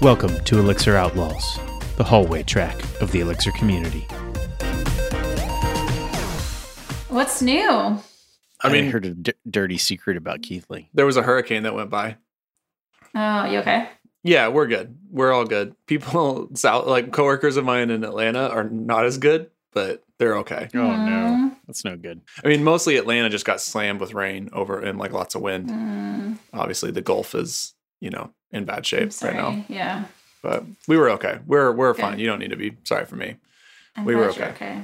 Welcome to Elixir Outlaws, the hallway track of the Elixir community. What's new? I, I mean- heard a d- dirty secret about Keathley. There was a hurricane that went by. Oh, you okay? Yeah, we're good. We're all good. People south like coworkers of mine in Atlanta are not as good, but they're okay. Oh no, Mm. that's no good. I mean, mostly Atlanta just got slammed with rain over and like lots of wind. Mm, Obviously, the Gulf is, you know, in bad I'm shape right now. Yeah. But we were okay. We're we're Good. fine. You don't need to be sorry for me. I'm We were okay. okay.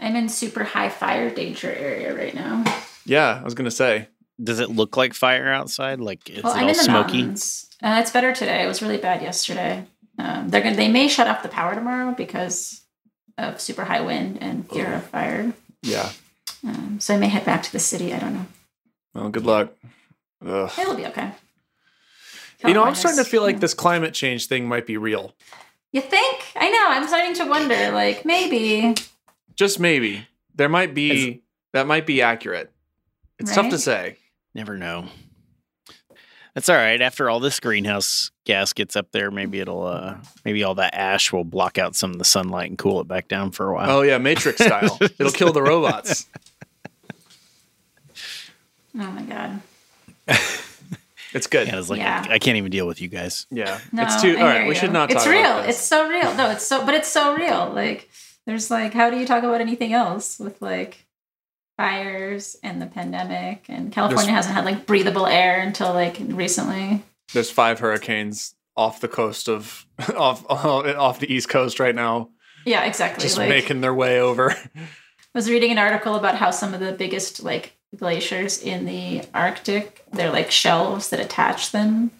I'm in super high fire danger area right now. Yeah, I was gonna say. Does it look like fire outside? Like is well, it I'm all in the smoky? mountains. Uh, it's better today. It was really bad yesterday. Um, they're gonna. They may shut off the power tomorrow because of super high wind and fear of fire. Yeah. Um, so I may head back to the city. I don't know. Well, good luck. Ugh. It'll be okay. You know, I'm starting to feel like this climate change thing might be real. You think? I know. I'm starting to wonder. Like maybe. Just maybe. There might be that might be accurate. It's tough to say. Never know. That's all right. After all this greenhouse gas gets up there, maybe it'll uh maybe all that ash will block out some of the sunlight and cool it back down for a while. Oh yeah, Matrix style. It'll kill the robots. Oh my god. It's good. Yeah, it's like Yeah. I, I can't even deal with you guys. Yeah. No, it's too I all hear. We should not talk It's real. about this. It's so real. No, it's so, but it's so real. Like, there's like, how do you talk about anything else with like fires and the pandemic? And California There's- hasn't had like breathable air until like recently. There's five hurricanes off the coast of off off the east coast right now, Yeah, exactly. just like, making their way over. I was reading an article about how some of the biggest like glaciers in the Arctic, they're like shelves that attach them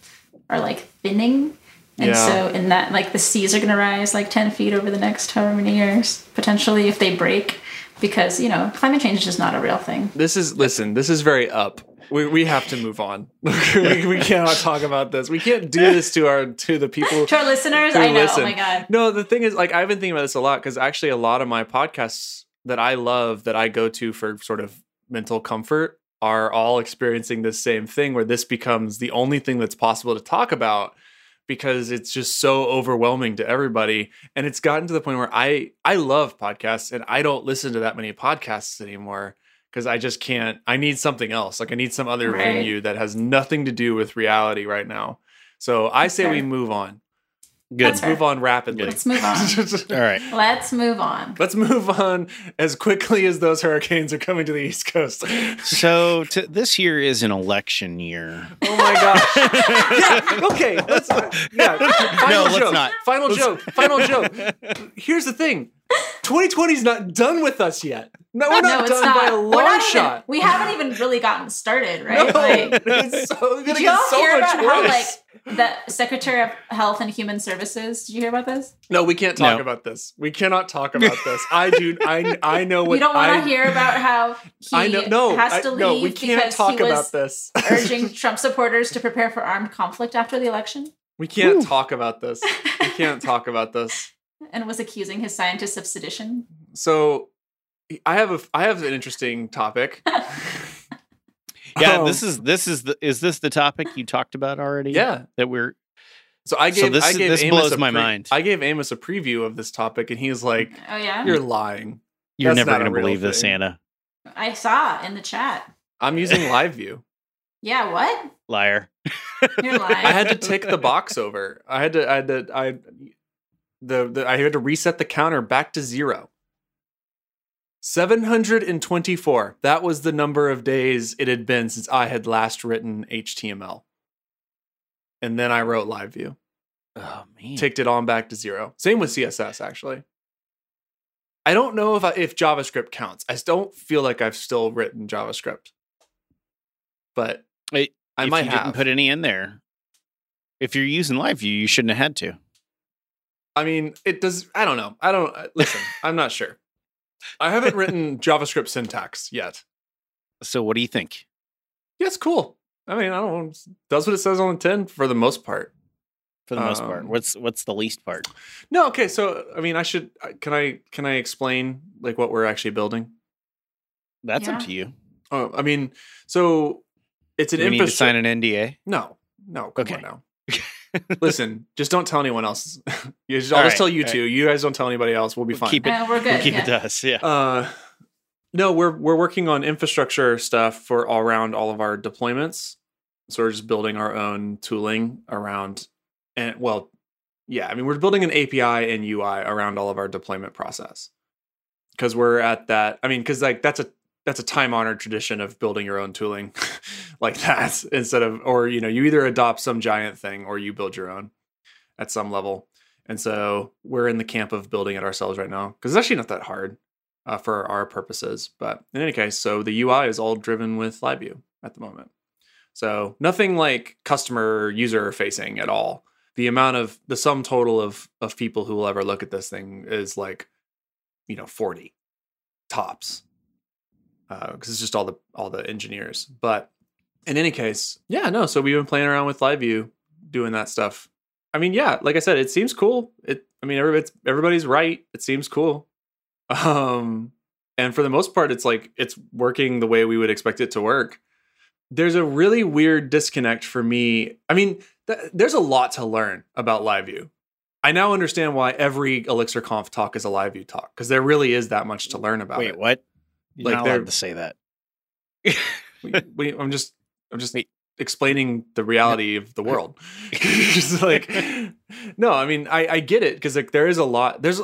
are like thinning. And Yeah. so in that like the seas are gonna rise like ten feet over the next however many years, potentially if they break. Because, you know, climate change is just not a real thing. This is listen. This is very up. We, we have to move on. we, we cannot talk about this. We can't do this to our to the people To our listeners, who I know. Oh listen. Oh my god. No, the thing is, like, I've been thinking about this a lot because actually, a lot of my podcasts that I love that I go to for sort of mental comfort are all experiencing this same thing where this becomes the only thing that's possible to talk about because it's just so overwhelming to everybody. And it's gotten to the point where I I love podcasts and I don't listen to that many podcasts anymore because I just can't I need something else. Like I need some other Right. venue that has nothing to do with reality right now. So I say we move on Good. Let's move on rapidly Let's move on. All right. Let's move on. Let's move on as quickly as those hurricanes are coming to the East Coast. So to, this year is an election year. Oh my gosh. yeah, okay. Let's, yeah. Final No, let's joke. not. Final joke. Final joke. Here's the thing 2020 is not done with us yet. No, we're not no, it's done not. by a We're long not even- shot. we haven't even really gotten started, right? No, Like, it's so, we're Did gonna you get all so hear much about how like the Secretary of Health and Human Services? Did you hear about this? no, we can't talk No. about this. We cannot talk about this. I do. I I know what you don't want to hear about how he I know. No, has I- to leave no, we can't because talk he was about this. urging Trump supporters to prepare for armed conflict after the election we can't Whew. talk about this. We can't talk about this. And was accusing his scientists of sedition. So I have a I have an interesting topic. Yeah, Um, this is this is the is this the topic you talked about already? yeah. that we're So I So gave this I gave this Amos blows a my pre- mind. I gave Amos a preview of this topic, and he's like, Oh yeah, "You're lying." you're That's never going to real believe this. Anna. I saw in the chat. I'm using live view. Yeah, what? Liar. You're lying. I had to tick the box over. I had to. I had to. I the, the I had to reset the counter back to zero. 724. That was the number of days it had been since I had last written HTML. And then I wrote live view. Oh man. ticked it on back to zero. Same with CSS actually. I don't know if I, if JavaScript counts. I don't feel like I've still written JavaScript, but Wait, I might have. didn't put any in there. If you're using live view, you shouldn't have had to. I mean, it does. I don't know. I don't listen. I'm not sure. I haven't written JavaScript syntax yet. So what do you think? Yeah, it's cool. I mean, I don't know. it Does what it says on the tin for the most part. For the most part, Um, what's what's the least part? No, okay. So, I mean, I should. Can I? Can I explain like what we're actually building? That's up to you. Oh, I mean, so it's an Do we need to sign an NDA? No, no. Come Okay. on now. Listen, just don't tell anyone else. You just- I'll just right, tell you all two. You guys don't tell anybody else. We'll be We'll fine. keep it- Uh, we're good. We'll keep yeah. it to us. Yeah. Uh, no, we're we're working on infrastructure stuff for all around all of our deployments. So we're just building our own tooling around, and well, yeah, I mean we're building an API and UI around all of our deployment process because we're at that. I mean, because like that's a that's a time honored tradition of building your own tooling like that instead of or you know you either adopt some giant thing or you build your own at some level. And so we're in the camp of building it ourselves right now because it's actually not that hard uh, for our purposes. But in any case, so the UI is all driven with LiveView at the moment. So nothing like customer user facing at all. The amount of the sum total of of people who will ever look at this thing is like, you know, forty tops, because it's just all the all the engineers. But in any case, yeah, no. So we've been playing around with LiveView, doing that stuff. I mean, yeah, like I said, it seems cool. It, I mean, everybody's everybody's right. It seems cool. Um, and for the most part, it's like it's working the way we would expect it to work. There's a really weird disconnect for me. I mean, th- there's a lot to learn about LiveView. I now understand why every Elixir Conf talk is a LiveView talk because there really is that much to learn about Wait, it. what? You're Like not allowed to say that. we, we, I'm just I'm just Wait. explaining the reality of the world. just like no, I mean I I get it because like there is a lot. There's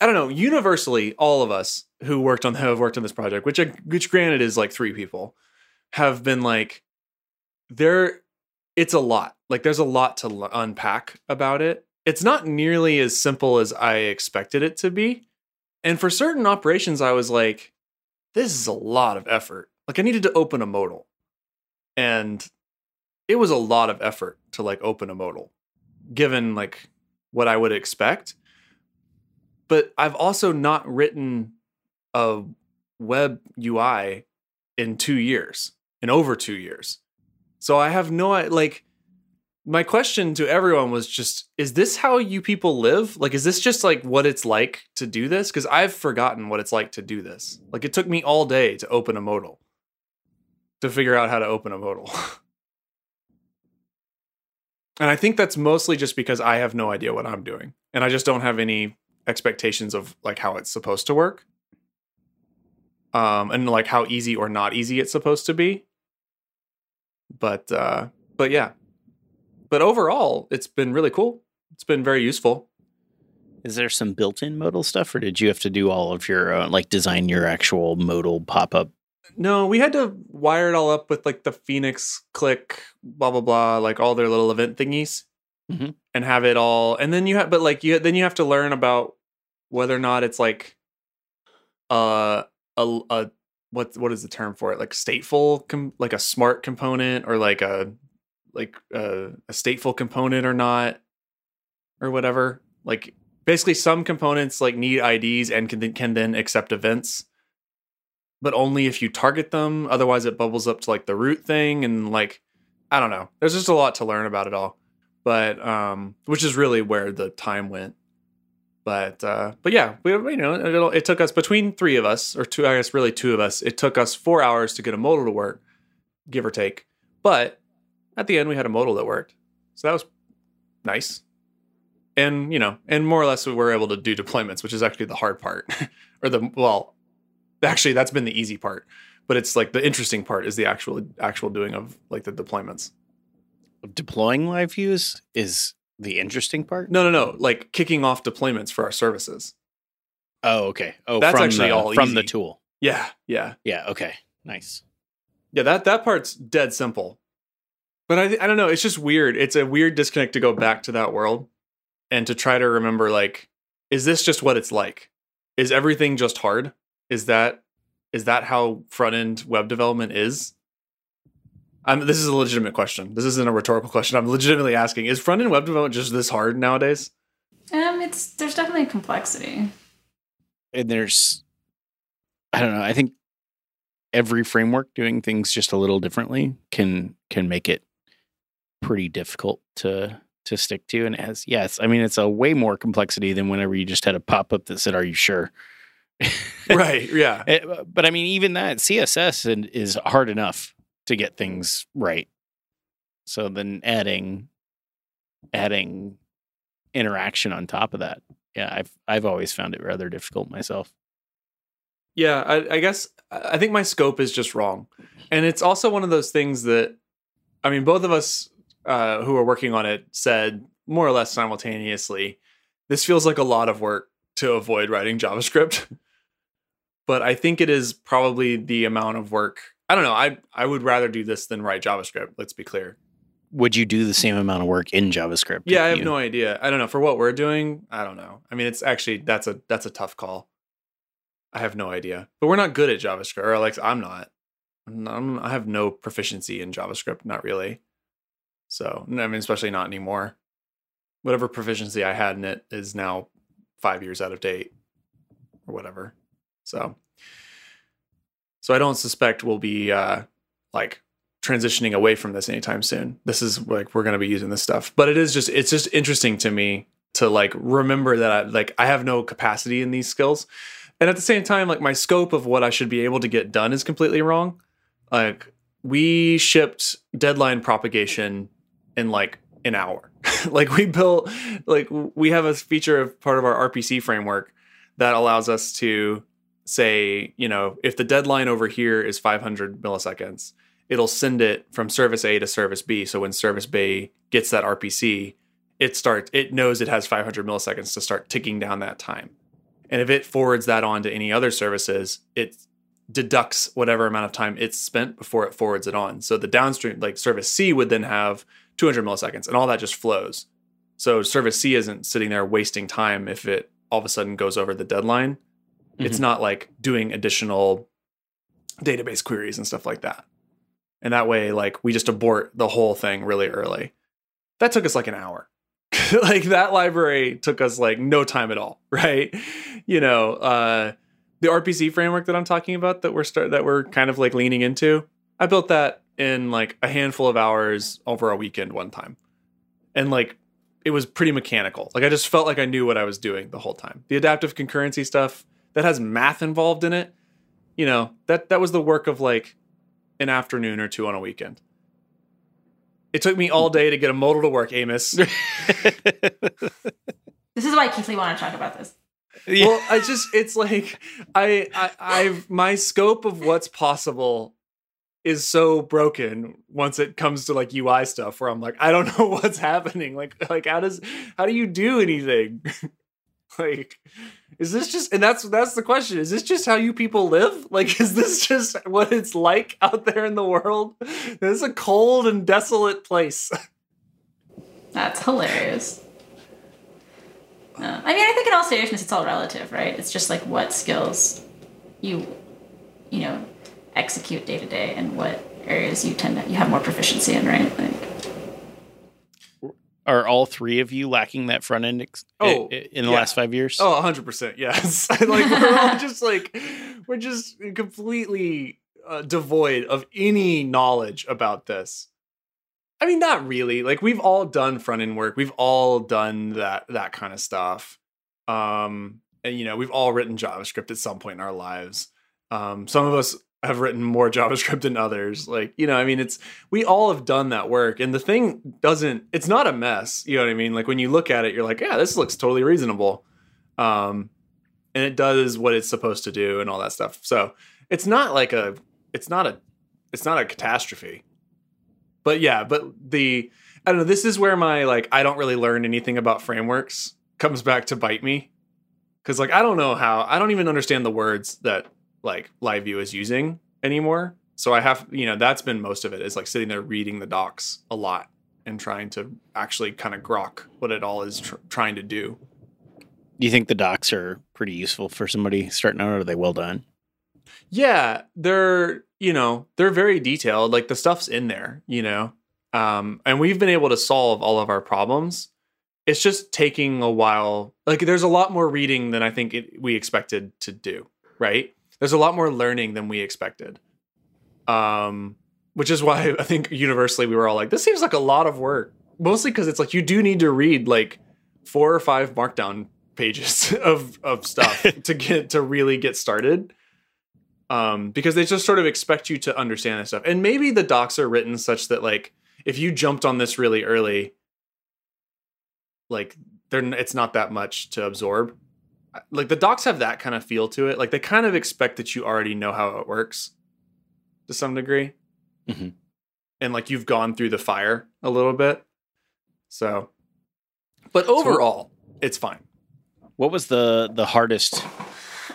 I don't know. Universally, all of us who worked on have worked on this project, which I- which granted is like three people, have been like there. It's a lot. Like there's a lot to l- unpack about it. It's not nearly as simple as I expected it to be. And for certain operations, I was like, this is a lot of effort. Like I needed to open a modal. And it was a lot of effort to like open a modal, given like what I would expect. But I've also not written a web UI in two years, in over two years. So I have no like my question to everyone was just is this how you people live? Like is this just like what it's like to do this? Because i've forgotten what it's like to do this. Like it took me all day to open a modal to figure out how to open a modal. And i think that's mostly just because i have no idea what i'm doing and i just don't have any expectations of like how it's supposed to work. Um and like how easy or not easy it's supposed to be. But uh but yeah but overall it's been really cool it's been very useful Is there some built-in modal stuff, or did you have to do all of your uh, like design your actual modal pop-up? no we had to wire it all up with like the phoenix click blah blah blah like all their little event thingies Mhm. and have it all and then you have but like you then you have to learn about whether or not it's like uh a, a what what is the term for it like stateful com- like a smart component or like a like a, a stateful component or not or whatever. Like basically some components like need IDs and can can then accept events but only if you target them. Otherwise it bubbles up to like the root thing and like I don't know. There's just a lot to learn about it all. But um which is really where the time went. But uh but yeah we you know it, it took us between three of us or two i guess really two of us it took us four hours to get a modal to work give or take. But at the end we had a modal that worked so that was nice and you know and more or less we were able to do deployments which is actually the hard part or the well actually that's been the easy part but it's like the interesting part is the actual actual doing of like the deployments Deploying live views is the interesting part. no no no like kicking off deployments for our services Oh, okay. Oh, That's actually the, all from the tool. yeah yeah Yeah. Okay. Nice. Yeah, that that part's dead simple. But I I don't know, it's just weird. It's a weird disconnect to go back to that world and to try to remember like is this just what it's like? Is everything just hard? Is that is that how front end web development is? I'm, this is a legitimate question. This isn't a rhetorical question. I'm legitimately asking: Is front end web development just this hard nowadays? Um, it's there's definitely complexity. And there's, I don't know. I think every framework doing things just a little differently can can make it pretty difficult to to stick to. And it has, yes, I mean, it's a way more complexity than whenever you just had a pop up that said, "Are you sure?" right. Yeah. Eh, it- but I mean, even that CSS and- is hard enough to get things right. So then adding adding interaction on top of that. Yeah, I've I've always found it rather difficult myself. Yeah, I, I guess I think my scope is just wrong, and it's also one of those things that, I mean, both of us uh, who are working on it said more or less simultaneously, this feels like a lot of work to avoid writing JavaScript. but I think it is probably the amount of work. I don't know. I I would rather do this than write JavaScript. Let's be clear. Would you do the same amount of work in JavaScript? Yeah, I have you- no idea. I don't know for what we're doing. I don't know. I mean, it's actually that's a that's a tough call. I have no idea. But we're not good at JavaScript, or like I'm not. I'm, I'm- I have no proficiency in JavaScript, not really. So I mean, especially not anymore. Whatever proficiency I had in it is now five years out of date, or whatever. So, so I don't suspect we'll be uh, like transitioning away from this anytime soon. This is like we're going to be using this stuff. But it is just it's just interesting to me to like remember that I like I have no capacity in these skills. And at the same time like my scope of what I should be able to get done is completely wrong. Like we shipped deadline propagation in like an hour. like we built like we have a feature of part of our RPC framework that allows us to say, you know, if the deadline over here is 500 milliseconds, it'll send it from service A to service B. So when service B gets that RPC, it starts it knows it has 500 milliseconds to start ticking down that time. And if it forwards that on to any other services, it deducts whatever amount of time it's spent before it forwards it on. So the downstream like service C would then have 200 milliseconds and all that just flows. So service C isn't sitting there wasting time if it all of a sudden goes over the deadline. It's not like doing additional database queries and stuff like that. And that way, like, we just abort the whole thing really early. That took us like an hour. like, that library took us like no time at all, right? You know, uh, the RPC framework that I'm talking about that we're start that we're kind of like leaning into, I built that in like a handful of hours over a weekend one time. And like it was pretty mechanical. Like I just felt like I knew what I was doing the whole time. The adaptive concurrency stuff that has math involved in it, you know, that that was the work of like an afternoon or two on a weekend. It took me all hmm. day to get a modal to work, Amos. This is why I Keathley wanted to talk about this. Yeah. Well, I just it's like I I I've my scope of what's possible is so broken once it comes to like UI stuff where I'm like I don't know what's happening. Like like how does how do you do anything? like is this just and that's that's the question. Is this just how you people live? Like is this just what it's like out there in the world? This is a cold and desolate place. That's hilarious. Uh, I mean, I think in all seriousness, it's all relative, right? It's just like what skills you, you know, execute day to day, and what areas you tend to you have more proficiency in, right? Like, Are all three of you lacking that front end ex- Oh, i- i- in the yeah. last five years? Oh, 100%. Yes. like we're all just like we're just completely uh, devoid of any knowledge about this. I mean, not really. Like we've all done front end work. We've all done that that kind of stuff. Um and you know, we've all written JavaScript at some point in our lives. Um some of us have written more JavaScript than others. Like, you know, I mean, it's we all have done that work and the thing doesn't it's not a mess, you know what I mean? Like when you look at it, you're like, yeah, this looks totally reasonable. Um and it does what it's supposed to do and all that stuff. So, it's not like a it's not a it's not a catastrophe. But yeah, but the I don't know, this is where my like I don't really learn anything about frameworks comes back to bite me. Cuz like I don't know how I don't even understand the words that like LiveView is using anymore. So I have, you know, that's been most of it. it is like sitting there reading the docs a lot and trying to actually kind of grok what it all is tr- trying to do. Do you think the docs are pretty useful for somebody starting out? Or are they well done? Yeah, they're you know they're very detailed. Like the stuff's in there, you know, um, and we've been able to solve all of our problems. It's just taking a while. Like there's a lot more reading than I think it, we expected to do. Right? There's a lot more learning than we expected. Um, which is why I think universally we were all like, this seems like a lot of work. Mostly because it's like you do need to read like four or five markdown pages of of stuff to get to really get started um, because they just sort of expect you to understand this stuff. And maybe the docs are written such that like if you jumped on this really early, like they're it's not that much to absorb. Like the docs have that kind of feel to it. Like they kind of expect that you already know how it works to some degree. Mhm. And like you've gone through the fire a little bit. So but overall, it's fine. What was the the hardest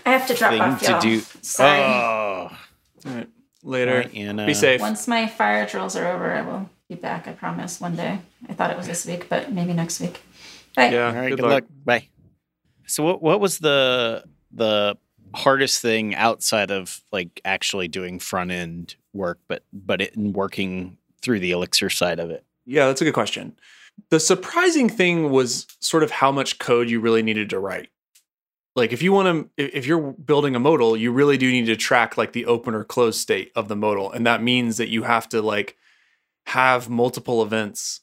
I have to drop thing off to y'all. do? Sorry. Oh, All right. Later. Right, Anna. Be safe. Once my fire drills are over, I will be back. I promise. One day. I thought it was this week, but maybe next week. Bye. Yeah. All right, good, luck. Bye. So what what was the the hardest thing outside of like actually doing front end work, but but it, in working through the Elixir side of it? Yeah, that's a good question. The surprising thing was sort of how much code you really needed to write. Like if you want to if you're building a modal, you really do need to track like the open or closed state of the modal and that means that you have to like have multiple events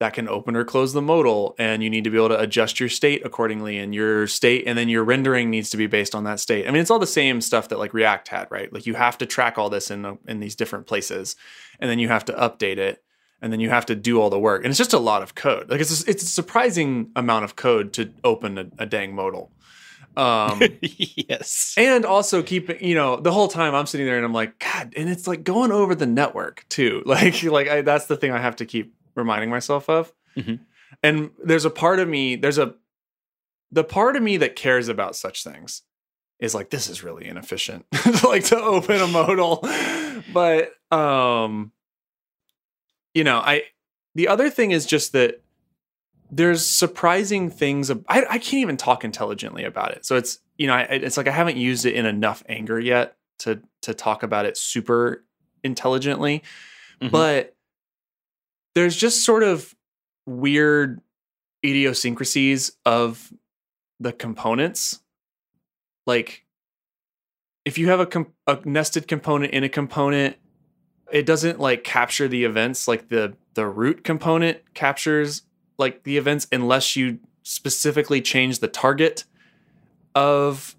that can open or close the modal and you need to be able to adjust your state accordingly and your state and then your rendering needs to be based on that state. I mean it's all the same stuff that like React had, right? Like you have to track all this in in these different places and then you have to update it and then you have to do all the work and it's just a lot of code like it's a, it's a surprising amount of code to open a, a dang modal um yes. and also keeping you know the whole time i'm sitting there and i'm like god and it's like going over the network too like like I, that's the thing i have to keep reminding myself of Mhm. and there's a part of me there's a the part of me that cares about such things is like this is really inefficient like to open a modal but um you know i the other thing is just that there's surprising things ab- I, I can't even talk intelligently about it so it's you know I, it's like i haven't used it in enough anger yet to to talk about it super intelligently Mhm. but there's just sort of weird idiosyncrasies of the components. Like if you have a, a nested component in a component it doesn't like capture the events like the the root component captures like the events unless you specifically change the target of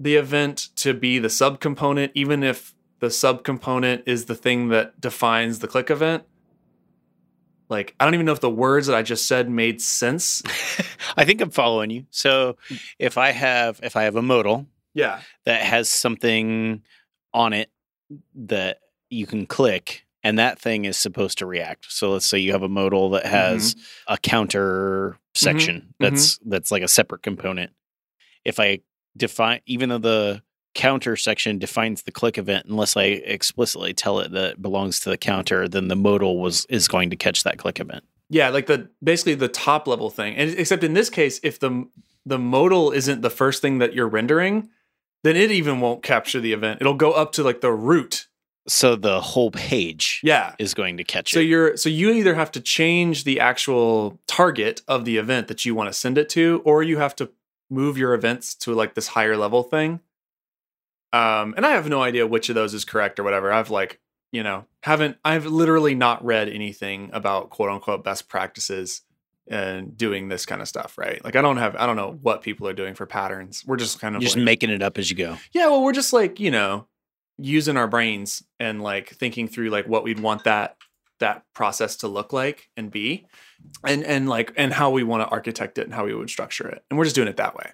the event to be the subcomponent even if the subcomponent is the thing that defines the click event like i don't even know if the words that i just said made sense I think I'm following you. So if I have if I have a modal yeah that has something on it that you can click and that thing is supposed to react. So let's say you have a modal that mm-hmm. has a counter mm-hmm. section mm-hmm. that's that's like a separate component. If I define even though the counter section defines the click event unless I explicitly tell it that it belongs to the counter, then the modal was is going to catch that click event. Yeah, like the basically the top level thing. And except in this case, if the the modal isn't the first thing that you're rendering, then it even won't capture the event. It'll go up to like the root. So the whole page Yeah. is going to catch So it. So you're so you either have to change the actual target of the event that you want to send it to, or you have to move your events to like this higher level thing. Um, and I have no idea which of those is correct or whatever. I've like, you know, haven't I've literally not read anything about quote unquote best practices and doing this kind of stuff, right? Like I don't have I don't know what people are doing for patterns. We're just kind of just like- making it up as you go. yeah, well, we're just like, you know, using our brains and like thinking through like what we'd want that that process to look like and be and and like and how we want to architect it and how we would structure it. And we're just doing it that way.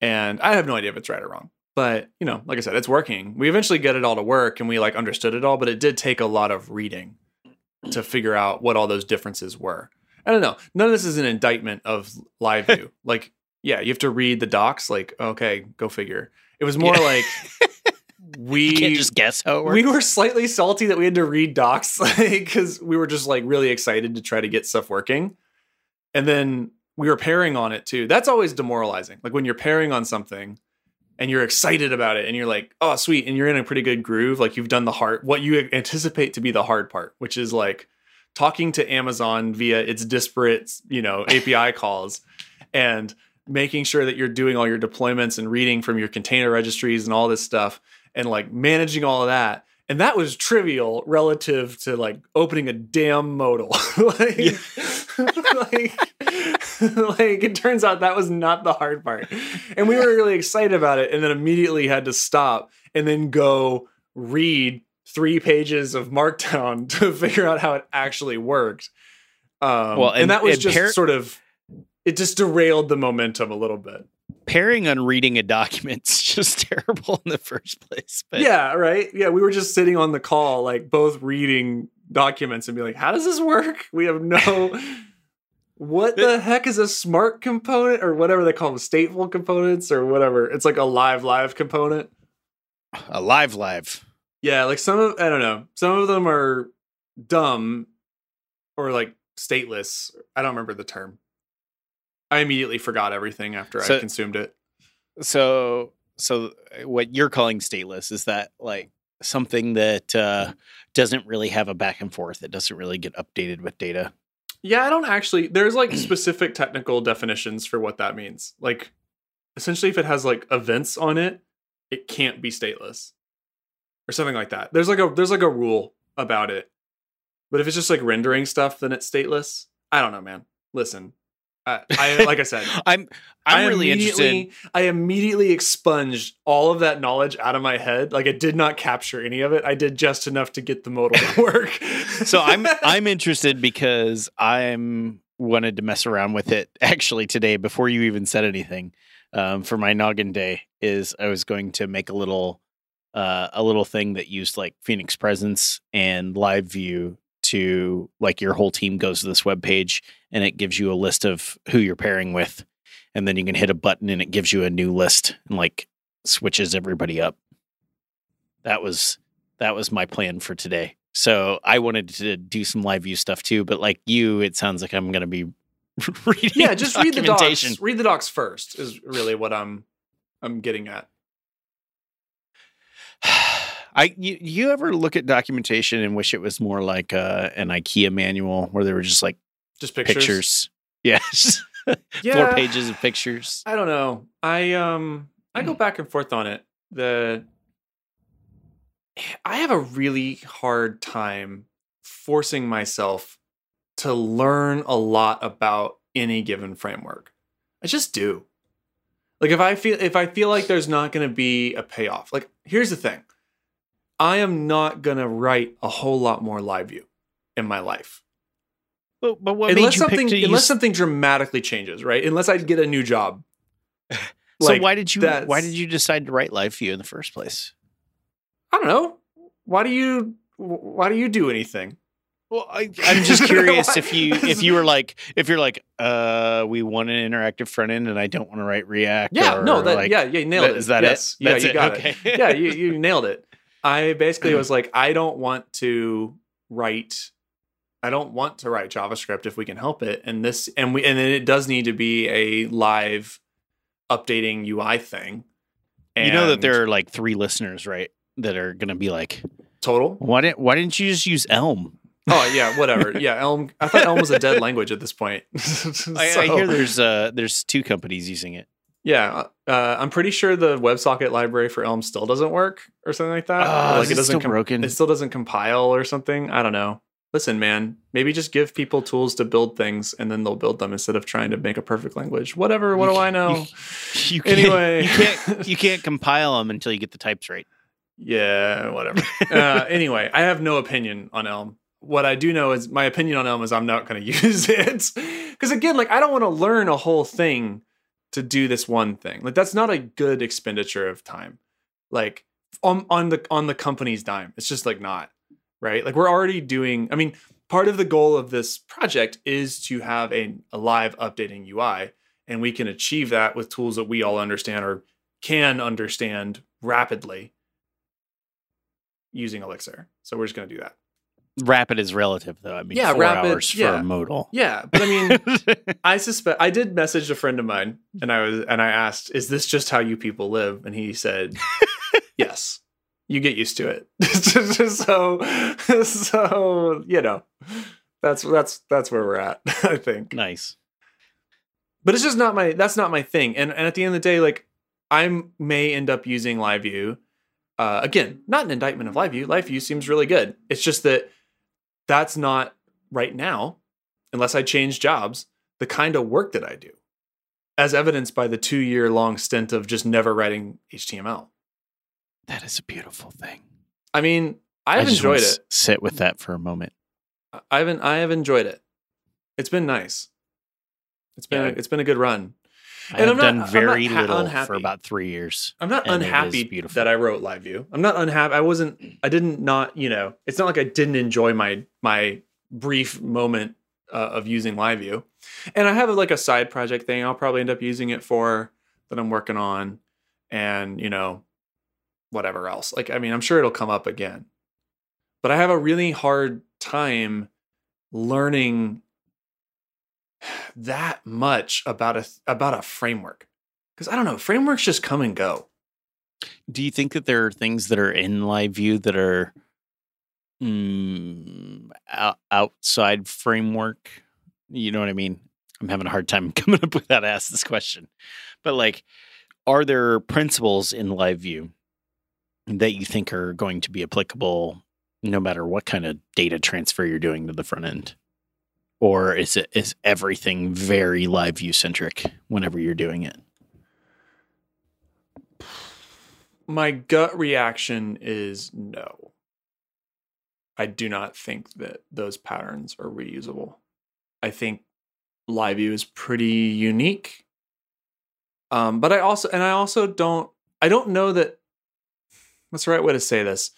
And I have no idea if it's right or wrong. But, you know, like I said, it's working. We eventually get it all to work and we like understood it all, but it did take a lot of reading to figure out what all those differences were. I don't know. None of this is an indictment of live view. like, yeah, you have to read the docs, like, okay, go figure. It was more Yeah. like we You can't just guess how it works. we were slightly salty that we had to read docs like because we were just like really excited to try to get stuff working. And then we were pairing on it too. That's always demoralizing. Like when you're pairing on something and you're excited about it and you're like, oh, sweet. And you're in a pretty good groove. Like you've done the hard, what you anticipate to be the hard part, which is like talking to Amazon via its disparate, you know, API calls and making sure that you're doing all your deployments and reading from your container registries and all this stuff and like managing all of that. And that was trivial relative to like opening a damn modal. like, like, like it turns out that was not the hard part. And we were really excited about it and then immediately had to stop and then go read three pages of Markdown to figure out how it actually worked. Um, Well, and, and- that was and just par- sort of it just derailed the momentum a little bit. Pairing on reading a document's just terrible in the first place. But yeah, right. Yeah, we were just sitting on the call, like both reading documents and be like, "How does this work?" We have no. What the heck is a smart component or whatever they call them, stateful components or whatever? It's like a live live component. a live live. Yeah, like some of I don't know. Some of them are dumb or like stateless. I don't remember the term. I immediately forgot everything after I consumed it. So so uh, what you're calling stateless is that like something that uh, doesn't really have a back and forth. It doesn't really get updated with data. Yeah, I don't actually. There's like specific technical definitions for what that means. Like, essentially, if it has like events on it, it can't be stateless, or something like that. There's like a there's like a rule about it. But if it's just like rendering stuff, then it's stateless. I don't know, man. Listen, I, I like I said, I'm I'm really interested. I immediately expunged all of that knowledge out of my head. Like I did not capture any of it. I did just enough to get the modal to work. So I'm I'm interested because I'm wanted to mess around with it actually today before you even said anything. Um, for my noggin day is I was going to make a little uh, a little thing that used like Phoenix Presence and Live View to like your whole team goes to this web page and it gives you a list of who you're pairing with, and then you can hit a button and it gives you a new list and like switches everybody up. That was that was my plan for today. So I wanted to do some live view stuff too, but like you, it sounds like I'm going to be reading. yeah, just read the docs. Read the docs first is really what I'm I'm getting at. I you, you ever look at documentation and wish it was more like uh, an IKEA manual where there were just like Just pictures. pictures? Yes, Yeah. four pages of pictures. I don't know. I um I go back and forth on it. The I have a really hard time forcing myself to learn a lot about any given framework. I just do. Like if I feel if I feel like there's not going to be a payoff. Like here's the thing. I am not going to write a whole lot more live view in my life But, but what unless something unless use? something dramatically changes, right? Unless I get a new job. so Like, why did you why did you decide to write live view in the first place? I don't know. Why do you why do you do anything? Well, I, I'm just curious if you if you were like if you're like uh we want an interactive front end and I don't want to write React. Yeah, no, that like, yeah, yeah, you nailed that- it. is that yes. it? Yeah, That's you it? got Okay. it. Yeah, you you nailed it. I basically was like, I don't want to write I don't want to write JavaScript if we can help it. And this and we and then it does need to be a live updating UI thing. you know that there are like three listeners, right? That are gonna be like, total. why didn't why didn't you just use Elm? Oh yeah, whatever. Yeah, Elm. I thought Elm was a dead language at this point. I, I hear there's uh there's two companies using it. Yeah, uh, I'm pretty sure the WebSocket library for Elm still doesn't work or something like that. Or, is it doesn't still broken? It still doesn't compile or something. I don't know. Listen, man, maybe just give people tools to build things and then they'll build them instead of trying to make a perfect language. Whatever. What do I know? You can't, Anyway. you can't you can't compile them until you get the types right. Yeah, whatever. uh, anyway, I have no opinion on Elm. What I do know is my opinion on Elm is I'm not going to use it because again, like I don't want to learn a whole thing to do this one thing. Like that's not a good expenditure of time. Like on on the on the company's dime, it's just like not right. Like we're already doing. I mean, part of the goal of this project is to have a, a live updating UI, and we can achieve that with tools that we all understand or can understand rapidly using Elixir. So we're just going to do that. Rapid is relative though. I mean, Yeah, four rapid- hours for yeah. a modal. Yeah, but I mean, I suspect I did message a friend of mine, and I was and I asked, "Is this just how you people live?" And he said, "Yes, you get used to it." so, so you know, that's that's that's where we're at. I think. nice. but it's just not my that's not my thing and and at the end of the day like i may end up using live view uh, again not an indictment of live view live view seems really good it's just that that's not right now unless i change jobs the kind of work that i do as evidenced by the two year long stint of just never writing html That is a beautiful thing. i mean i've wanna enjoyed it Sit with that for a moment. i've i have enjoyed it it's been nice It's been Yeah. a, it's been a good run. I And have I'm not- done very ha- little unhappy. for about three years. I'm not And it is unhappy that I wrote live view. I'm not unhappy. I wasn't. I didn't not. You know, it's not like I didn't enjoy my my brief moment uh, of using live view. And I have like a side project thing. I'll probably end up using it for that I'm working on, and you know, whatever else. Like I mean, I'm sure it'll come up again. But I have a really hard time learning that much about a about a framework because I don't know frameworks just come and go. Do you think that there are things that are in live view that are mm, out, outside framework? You know what I mean? I'm having a hard time coming up with how to ask this question. But like, are there principles in live view that you think are going to be applicable no matter what kind of data transfer you're doing to the front end? Or is it is everything very live view centric whenever you're doing it? My gut reaction is no. I do not think that those patterns are reusable. I think live view is pretty unique. Um, but I also and I also don't I don't know that what's the right way to say this.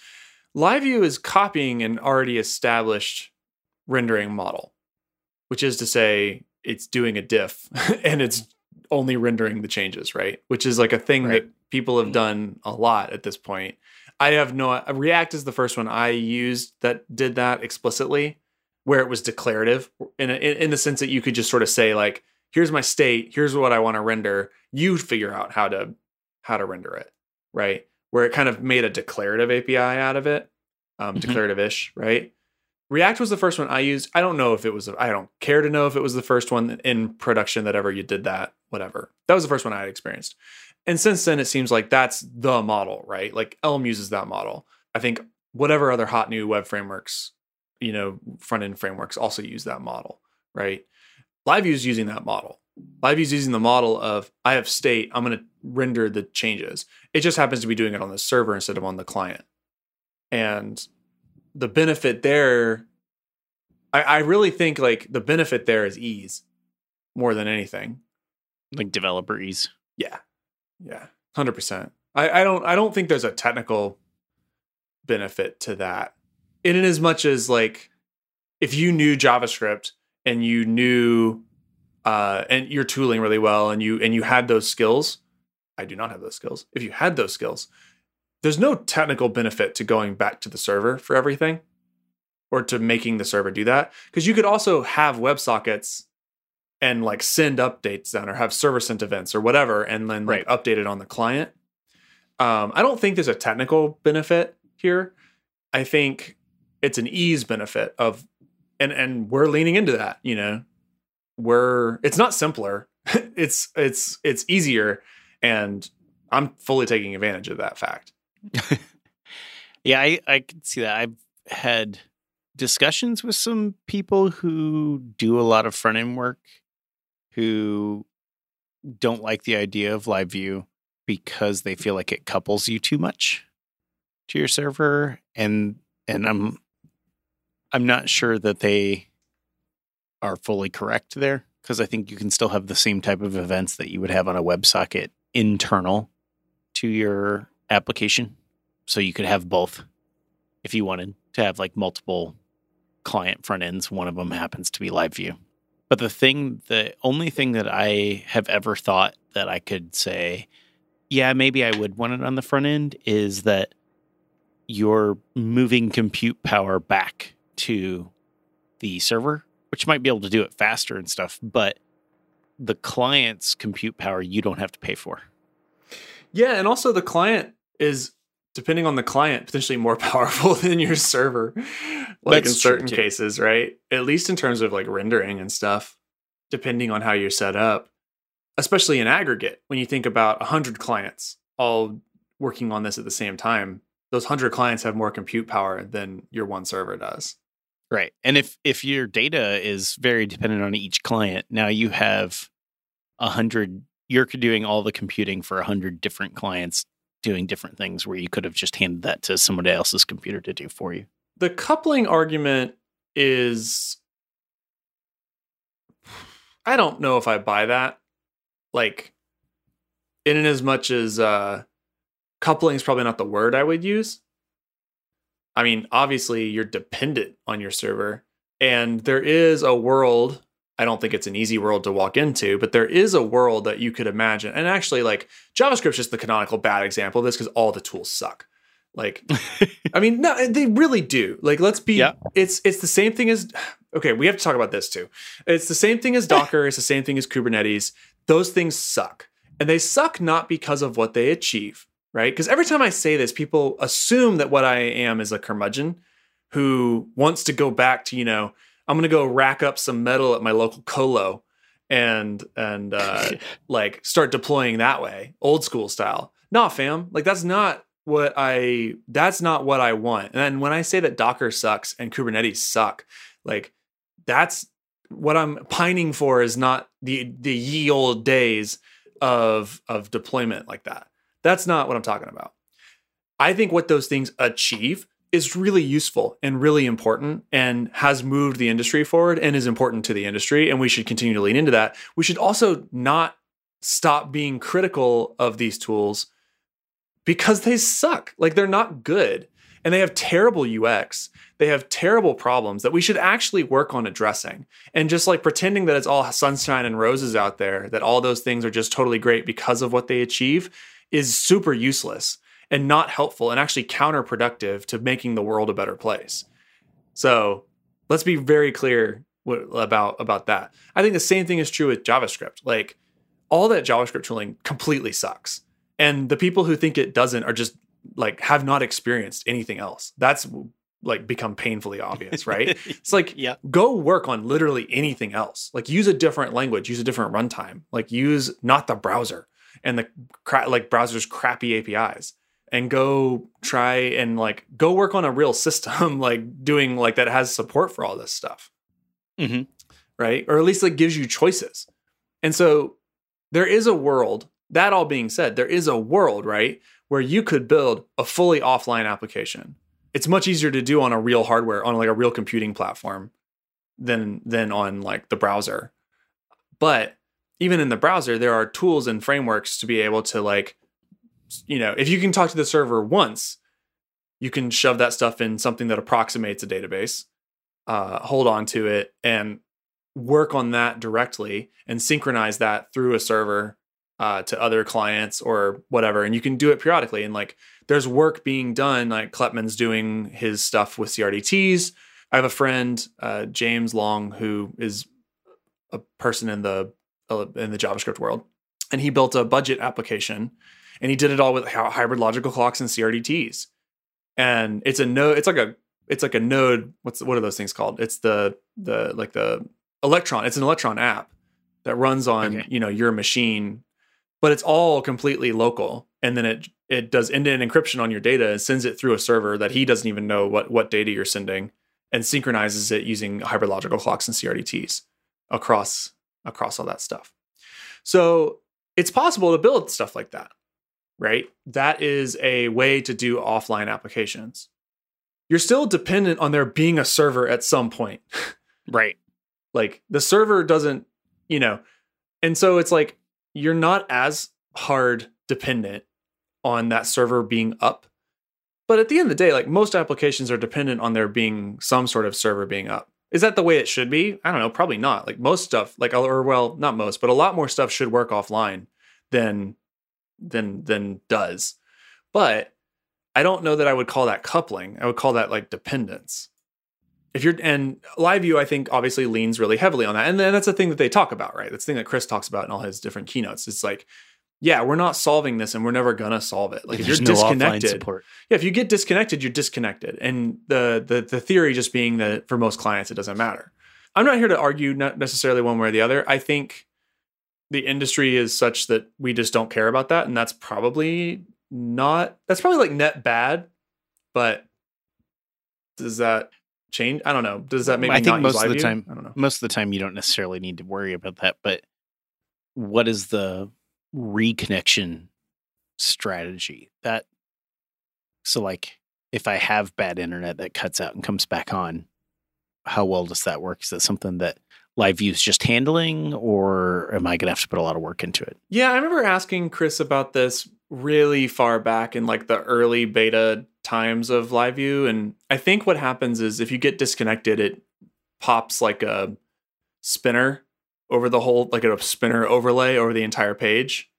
Live view is copying an already established rendering model, which is to say it's doing a diff and it's only rendering the changes, right? Which is like a thing Right. that people have done a lot at this point. I have no React is the first one I used that did that explicitly, where it was declarative in a, in, the sense that you could just sort of say like, "Here's my state. Here's what I want to render. You figure out how to how to render it." Right, where it kind of made a declarative API out of it, um, Mhm. declarative-ish, right? React was the first one I used. I don't know if it was. I don't care to know if it was the first one in production that ever you did that. Whatever. That was the first one I had experienced. And since then, it seems like that's the model, right? Like Elm uses that model. I think whatever other hot new web frameworks, you know, front end frameworks also use that model, right? LiveView is using that model. LiveView is using the model of I have state, I'm going to render the changes. It just happens to be doing it on the server instead of on the client. And the benefit there, I, I really think like the benefit there is ease more than anything. Like developer ease? Yeah. Yeah. Hundred percent. I, I don't I don't think there's a technical benefit to that. In as much as like if you knew JavaScript and you knew uh and you're tooling really well and you and you had those skills, I do not have those skills. If you had those skills, there's no technical benefit to going back to the server for everything or to making the server do that. Because you could also have WebSockets and like send updates down or have server sent events or whatever and then like update it on the client. Um, I don't think there's a technical benefit here. I think it's an ease benefit of and and we're leaning into that, you know. We're it's not simpler. it's it's it's easier and I'm fully taking advantage of that fact. Yeah, I, I can see that. I've had discussions with some people who do a lot of front end work who don't like the idea of live view because they feel like it couples you too much to your server and and I'm I'm not sure that they are fully correct there because I think you can still have the same type of events that you would have on a WebSocket internal to your application. So you could have both if you wanted to have like multiple client front ends. One of them happens to be live view. But the thing, the only thing that I have ever thought that I could say, yeah, maybe I would want it on the front end is that you're moving compute power back to the server, which might be able to do it faster and stuff, but the client's compute power you don't have to pay for. Yeah, and also the client is depending on the client potentially more powerful than your server like That's in certain cases, right? At least in terms of like rendering and stuff, depending on how you're set up. Especially in aggregate, when you think about 100 clients all working on this at the same time, those 100 clients have more compute power than your one server does. Right. And if if your data is very dependent on each client, now you have a hundred you're doing all the computing for a hundred different clients doing different things where you could have just handed that to somebody else's computer to do for you. the coupling argument is I don't know if I buy that. Like, in as much as uh, coupling is probably not the word I would use. I mean, obviously, you're dependent on your server, and there is a world. I don't think it's an easy world to walk into, but there is a world that you could imagine. And actually, like JavaScript's just the canonical bad example of this because all the tools suck. Like, I mean, no, they really do. Like, let's be. Yeah. It's it's the same thing as. Okay, we have to talk about this too. It's the same thing as Docker. it's the same thing as Kubernetes. Those things suck, and they suck not because of what they achieve, right? Because every time I say this, people assume that what I am is a curmudgeon who wants to go back to you know I'm going to go rack up some metal at my local colo and and uh, like start deploying that way, old school style. Nah, fam, like that's not what I that's not what I want. And then when I say that Docker sucks and Kubernetes suck, like that's what I'm pining for is not the the ye old days of of deployment like that. That's not what I'm talking about. I think what those things achieve is really useful and really important and has moved the industry forward and is important to the industry and we should continue to lean into that. We should also not stop being critical of these tools because they suck. Like they're not good and they have terrible UX. They have terrible problems that we should actually work on addressing. And just like pretending that it's all sunshine and roses out there, that all those things are just totally great because of what they achieve is super useless and not helpful and actually counterproductive to making the world a better place. So let's be very clear about about that. I think the same thing is true with JavaScript. Like all that JavaScript tooling completely sucks. And the people who think it doesn't are just like have not experienced anything else. That's like become painfully obvious, right? it's like Yeah. go work on literally anything else. Like use a different language, use a different runtime. Like use not the browser and the cra- like browser's crappy APIs and go try and like go work on a real system like doing like that has support for all this stuff. Mhm. right? Or at least like gives you choices. And so there is a world that all being said there is a world right where you could build a fully offline application. It's much easier to do on a real hardware on like a real computing platform than than on like the browser. But even in the browser there are tools and frameworks to be able to like you know, if you can talk to the server once, you can shove that stuff in something that approximates a database, uh, hold on to it, and work on that directly and synchronize that through a server uh, to other clients or whatever. And you can do it periodically. And like, there's work being done. Like Kleppmann's doing his stuff with CRDTs. I have a friend, uh, James Long, who is a person in the uh, in the JavaScript world, and he built a budget application and he did it all with hybrid logical clocks and CRDTs. And it's a node. It's like a it's like a node. What's what are those things called? It's the the like the electron. It's an electron app that runs on Okay. you know your machine, but it's all completely local. And then it it does end to end encryption on your data and sends it through a server that he doesn't even know what what data you're sending, and synchronizes it using hybrid logical clocks and CRDTs across across all that stuff. So it's possible to build stuff like that right? That is a way to do offline applications. You're still dependent on there being a server at some point. Right. like the server doesn't, you know, and so it's like you're not as hard dependent on that server being up. But at the end of the day, like most applications are dependent on there being some sort of server being up. Is that the way it should be? I don't know, probably not. Like most stuff, like or well, not most, but a lot more stuff should work offline than than than does. But I don't know that I would call that coupling. I would call that like dependence. If you're and live view, I think obviously leans really heavily on that. And then that's the thing that they talk about, right? That's the thing that Chris talks about in all his different keynotes. It's like, yeah, we're not solving this and we're never gonna solve it. Like if you're no disconnected, yeah, if you get disconnected, you're disconnected. And the the the theory just being that for most clients it doesn't matter. I'm not here to argue not necessarily one way or the other. I think the industry is such that we just don't care about that, and that's probably not that's probably like net bad, but does that change? I don't know. Does that make I think most of the time- I don't know. Most of the time, you don't necessarily need to worry about that. But what is the reconnection strategy? That so like if I have bad internet that cuts out and comes back on, how well does that work? Is that something that live views just handling, or am I going to have to put a lot of work into it? Yeah, I remember asking Chris about this really far back in like the early beta times of live view and I think what happens is if you get disconnected it pops like a spinner over the whole like a spinner overlay over the entire page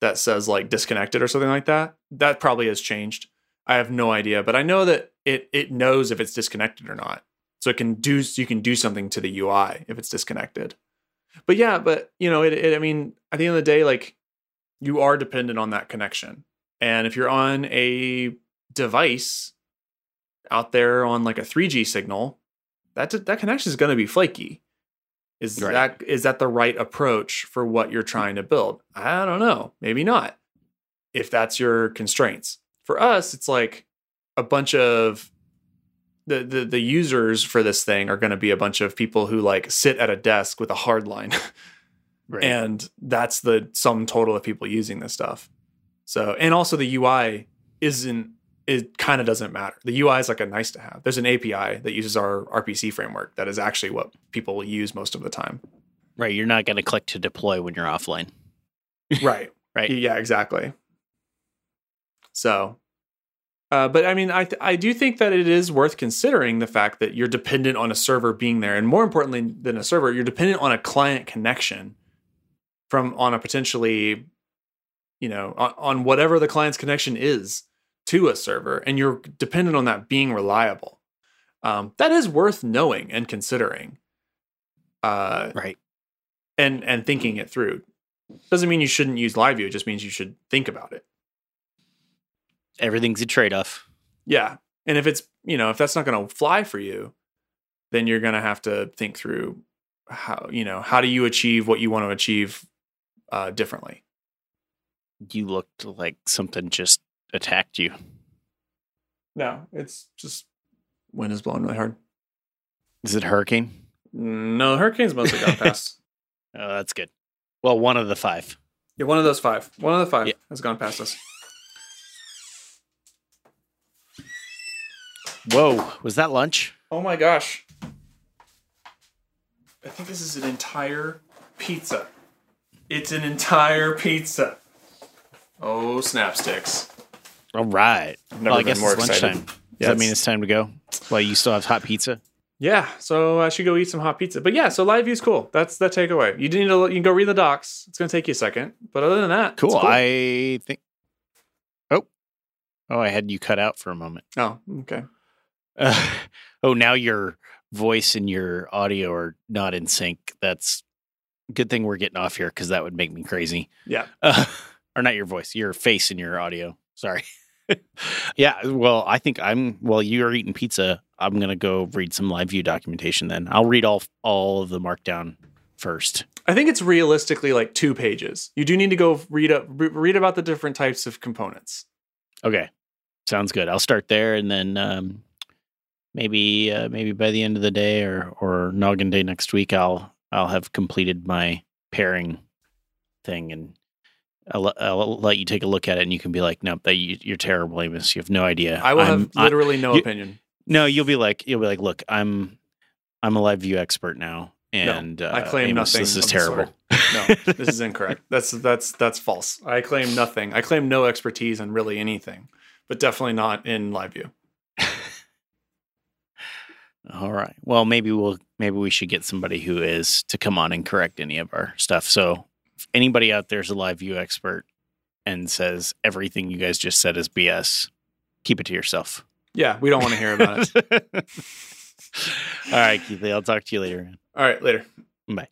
that says like disconnected or something like that. That probably has changed. I have no idea, but I know that it it knows if it's disconnected or not. So it can do you can do something to the UI if it's disconnected. But yeah, but you know, it, it I mean, at the end of the day like you are dependent on that connection. And if you're on a device out there on like a 3G signal, that that connection is going to be flaky. Is Right. that is that the right approach for what you're trying to build? I don't know. Maybe not. If that's your constraints. For us, it's like a bunch of the the, the users for this thing are going to be a bunch of people who like sit at a desk with a hard line. Right. and that's the sum total of people using this stuff. So, and also the UI isn't it kind of doesn't matter. The UI is like a nice to have. There's an API that uses our RPC framework that is actually what people use most of the time. right. You're not going to click to deploy when you're offline. Right. Right. Yeah, exactly. So, uh, but I mean, I I do think that it is worth considering the fact that you're dependent on a server being there, and more importantly than a server, you're dependent on a client connection from on a potentially, you know, on, on whatever the client's connection is to a server, and you're dependent on that being reliable. Um, that is worth knowing and considering. Uh, Right. and and thinking it through. Doesn't mean you shouldn't use LiveView. it just means you should think about it. Everything's a trade off. Yeah. And if it's, you know, if that's not going to fly for you, then you're going to have to think through how, you know, how do you achieve what you want to achieve uh, differently? You looked like something just attacked you. No, it's just wind is blowing really hard. Is it hurricane? No, hurricanes mostly gone past. Oh, that's good. Well, one of the five. Yeah, one of those five. One of the five Yeah. has gone past us. Whoa, was that lunch? Oh my gosh. I think this is an entire pizza. It's an entire pizza. Oh, snapsticks. All right. never well, I guess more it's excited. lunchtime. Does Yeah, that mean it's- it's time to go? Well, you still have hot pizza. Yeah, so I should go eat some hot pizza. But yeah, so live view is cool. That's the takeaway. You need to you can go read the docs. It's gonna take you a second, but other than that, it's Cool. I think. Oh, oh, I had you cut out for a moment. oh okay. Uh, oh, now your voice and your audio are not in sync. That's good thing we're getting off here because that would make me crazy. Yeah, Uh, or not your voice, your face and your audio. Sorry. yeah. Well, I think I'm. While you're eating pizza, I'm gonna go read some live view documentation. Then I'll read all all of the markdown first. I think it's realistically like two pages. You do need to go read up read about the different types of components. Okay, sounds good. I'll start there, and then um, maybe uh, maybe by the end of the day or or noggin day next week, I'll I'll have completed my pairing thing, and I'll, let- I'll let you take a look at it, and you can be like, "Nope, that you, you're terrible, Amos. You have no idea." I will I'm- have I- literally no you- opinion. no, you'll be like, you'll be like, "Look, I'm I'm a live view expert now, and I uh, claim Amos, nothing. This is terrible." No, this is incorrect. That's that's that's false. I claim nothing. I claim no expertise in really anything, but definitely not in live view. All right. Well, maybe we'll maybe we should get somebody who is to come on and correct any of our stuff. So, if anybody out there is a live view expert and says everything you guys just said is BS, keep it to yourself. Yeah, we don't want to hear about it. All right, Keith. I'll talk to you later. All right, later. Bye.